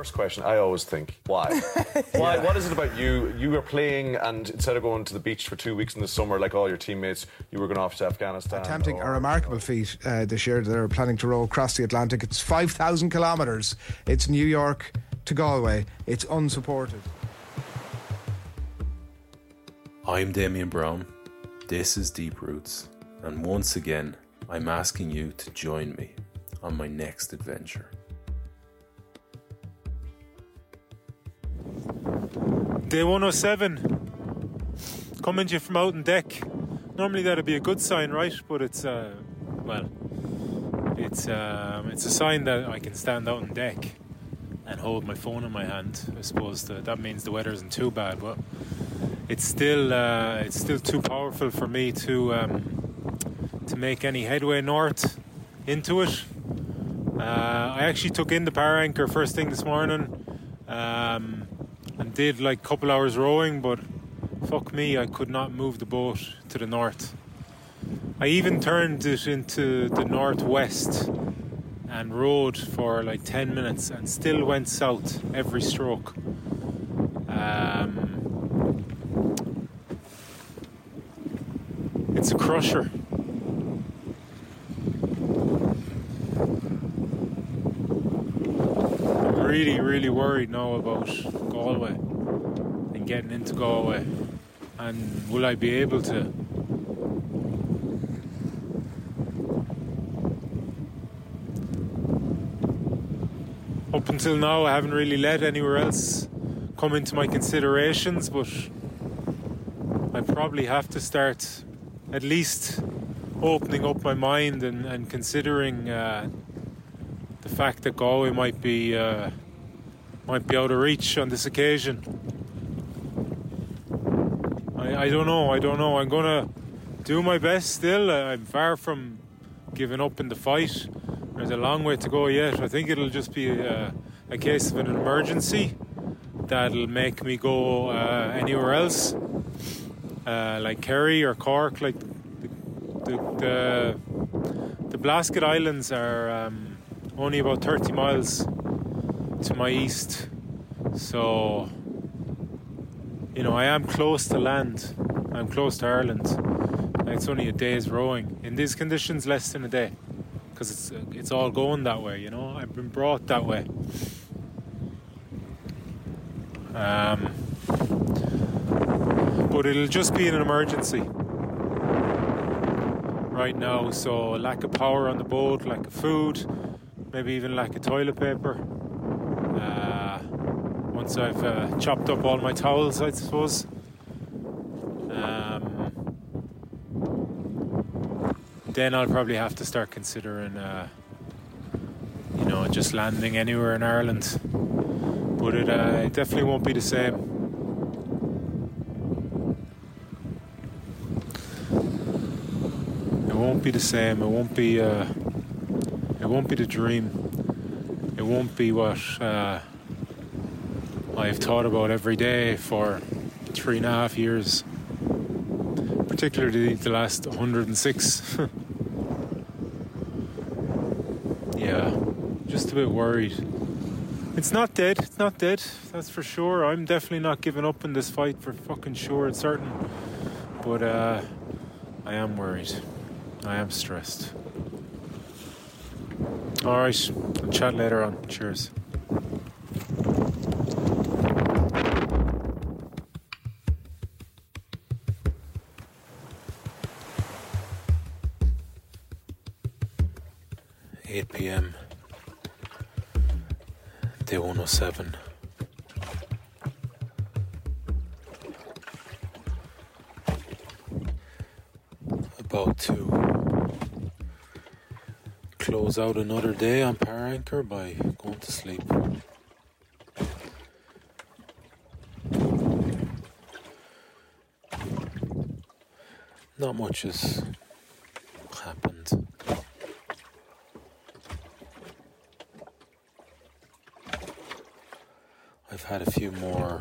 First question, I always think, why? Why? What is it about you? You were playing, and instead of going to the beach for two weeks in the summer, like all your teammates, you were going off to Afghanistan. attempting or- a remarkable feat uh, this year. They're planning to row across the Atlantic. It's 5,000 kilometres. It's New York to Galway. It's unsupported. I'm Damian Browne. This is Deep Roots, and once again, I'm asking you to join me on my next adventure. Day 107. Coming to you from out on deck. Normally that'd be a good sign, right? But it's uh well it's um it's a sign that I can stand out on deck and hold my phone in my hand. I suppose that, that means the weather isn't too bad, but it's still uh, it's still too powerful for me to um, to make any headway north into it. Uh, I actually took in the para anchor first thing this morning. Um, did like a couple hours rowing, but fuck me, I could not move the boat to the north. I even turned it into the northwest and rowed for like 10 minutes and still went south every stroke. Um, it's a crusher. I'm really, really worried now about Galway and getting into Galway. And will I be able to? Up until now, I haven't really let anywhere else come into my considerations, but I probably have to start at least opening up my mind and, and considering uh, the fact that Galway might be uh, might be out of reach on this occasion. I, I don't know. I don't know. I'm gonna do my best still. I'm far from giving up in the fight. There's a long way to go yet. I think it'll just be a, a case of an emergency that'll make me go uh, anywhere else, uh, like Kerry or Cork. Like the the, the Blasket Islands are um, only about 30 Uh, miles to my east, so you know, I am close to land. I'm close to Ireland. It's only a day's rowing in these conditions, less than a day, because it's it's all going that way. You know, I've been brought that way. Um, but it'll just be an emergency right now. So lack of power on the boat, lack of food, maybe even lack of toilet paper. Once I've uh, chopped up all my towels, I suppose. Um, then I'll probably have to start considering, uh, you know, just landing anywhere in Ireland. But it, uh, it definitely won't be the same. It won't be the same. It won't be. Uh, it won't be the dream. It won't be what uh, I've thought about every day for three and a half years, particularly the last 106. yeah, just a bit worried. It's not dead. It's not dead. That's for sure. I'm definitely not giving up in this fight for fucking sure and certain. But uh, I am worried. I am stressed. All right. I'll chat later on. Cheers. Eight PM. Day one oh seven. About to close out another day on Para Anchor by going to sleep. Not much has happened. I've had a few more.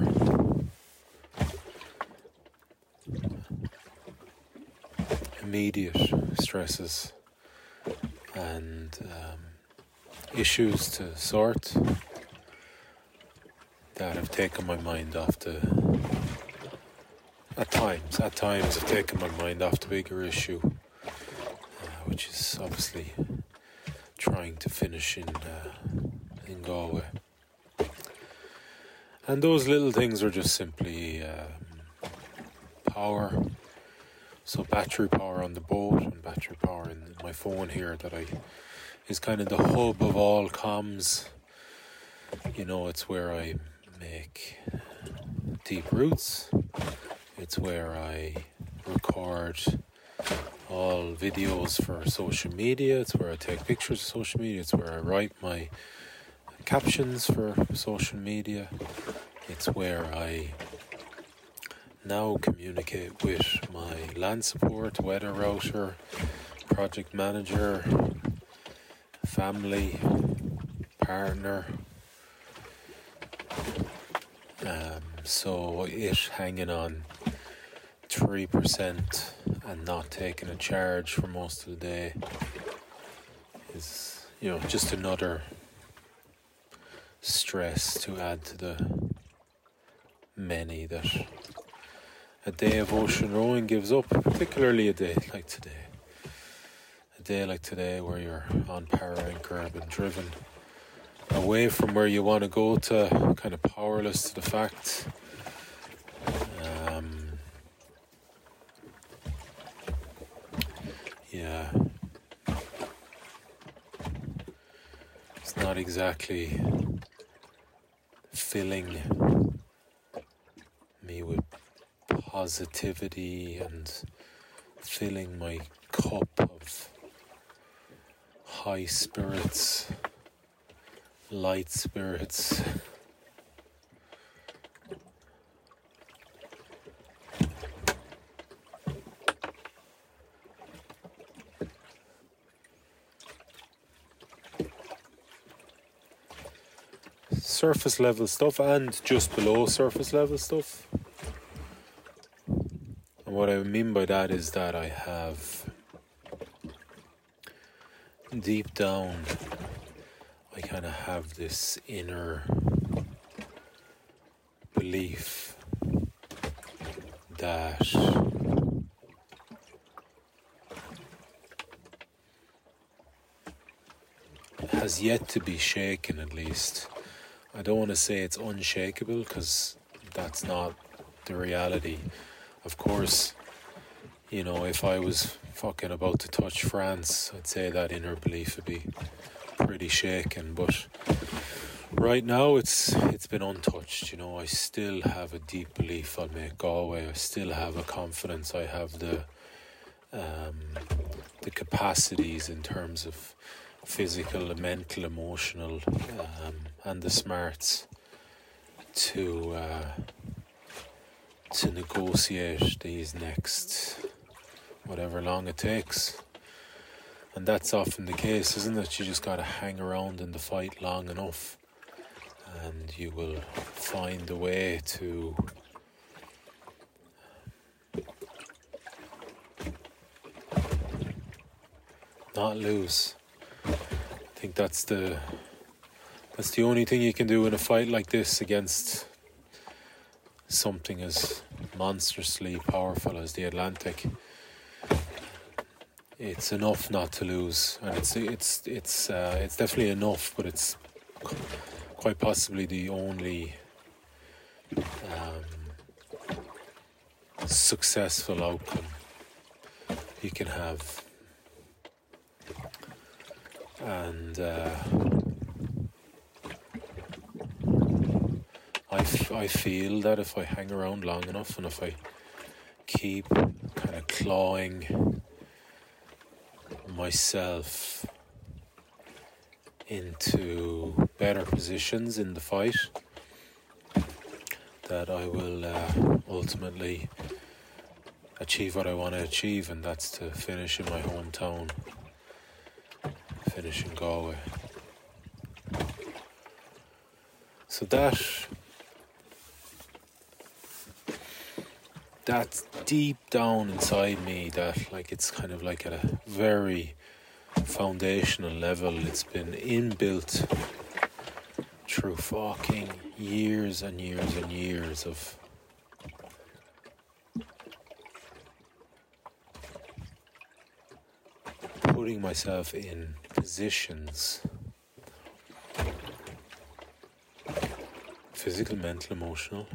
Immediate stresses and um, issues to sort that have taken my mind off the at times at times have taken my mind off the bigger issue uh, which is obviously trying to finish in uh, in Galway and those little things are just simply um, power so battery power on the boat and battery power in my phone here that I is kind of the hub of all comms. You know, it's where I make deep roots. It's where I record all videos for social media. It's where I take pictures of social media. It's where I write my captions for social media. It's where I now communicate with my land support, weather router, project manager, family, partner. Um, so it hanging on 3% and not taking a charge for most of the day is, you know, just another stress to add to the many that a day of ocean rowing gives up, particularly a day like today. A day like today where you're on para anchor, been driven away from where you want to go to, kind of powerless to the fact. Um, yeah. It's not exactly filling me with positivity and filling my cup of high spirits, light spirits. Surface level stuff and just below surface level stuff. And what I mean by that is that I have deep down, I kind of have this inner belief that has yet to be shaken, at least. I don't want to say it's unshakable because that's not the reality. Of course, you know, if I was fucking about to touch France, I'd say that inner belief would be pretty shaken. But right now, it's it's been untouched. You know, I still have a deep belief I'll make Galway. I still have a confidence. I have the um, the capacities in terms of physical, mental, emotional, um, and the smarts to uh, to negotiate these next whatever long it takes. And that's often the case, isn't it? You just got to hang around in the fight long enough, and you will find a way to. Not lose. I think that's the that's the only thing you can do in a fight like this against something as monstrously powerful as the Atlantic. It's enough not to lose, and it's it's it's uh, it's definitely enough, but it's quite possibly the only um, successful outcome you can have, and. Uh, I, f- I feel that if I hang around long enough and if I keep kind of clawing myself into better positions in the fight, that I will uh, ultimately achieve what I want to achieve, and that's to finish in my hometown, finish in Galway. So that that's deep down inside me that like it's kind of like at a very foundational level it's been inbuilt through fucking years and years and years of putting myself in positions physical mental emotional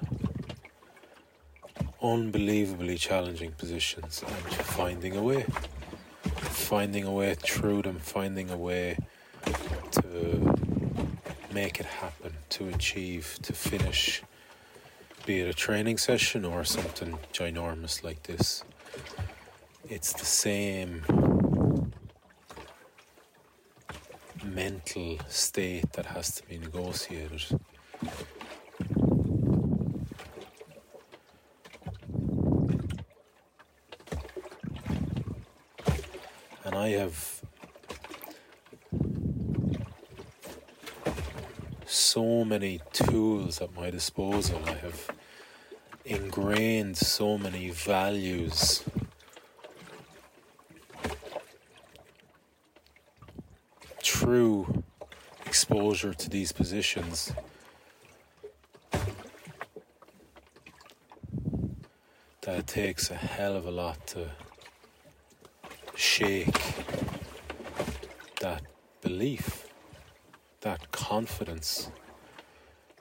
unbelievably challenging positions and finding a way. Finding a way through them, finding a way to make it happen, to achieve, to finish, be it a training session or something ginormous like this. It's the same mental state that has to be negotiated. and I have so many tools at my disposal. I have ingrained so many values. True exposure to these positions. That it takes a hell of a lot to shake that belief, that confidence,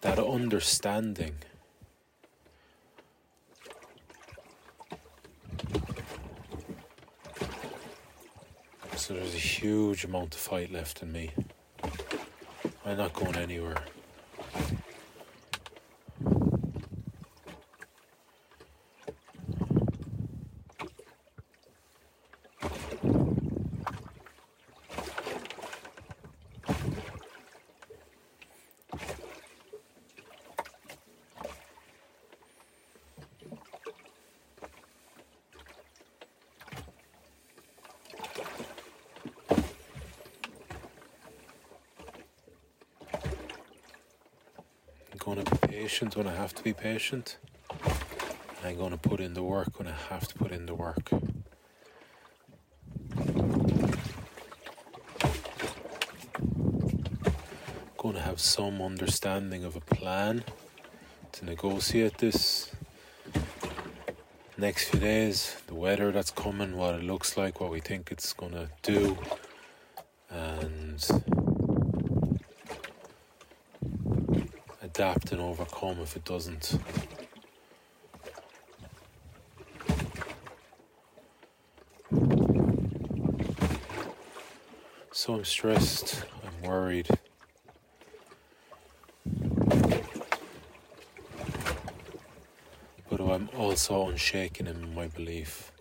that understanding. So there's a huge amount of fight left in me. I'm not going anywhere. Going to be patient when I have to be patient. I'm going to put in the work when I have to put in the work. going to have some understanding of a plan to negotiate this. next few days, the weather that's coming, what it looks like, what we think it's gonna do, and adapt and overcome if it doesn't. So I'm stressed, I'm worried. But I'm also unshaken in my belief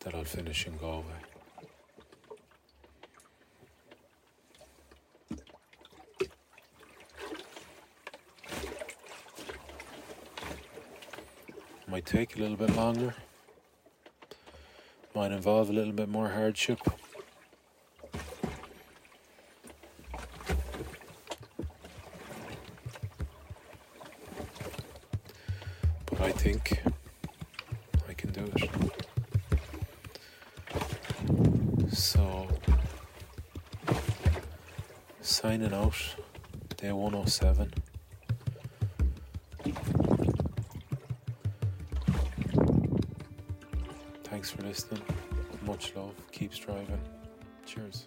that I'll finish in Galway. Might take a little bit longer. Might involve a little bit more hardship. But I think I can do it. So, signing out, day 107. Thanks for listening. Much love. Keep striving. Cheers.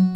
Thank you.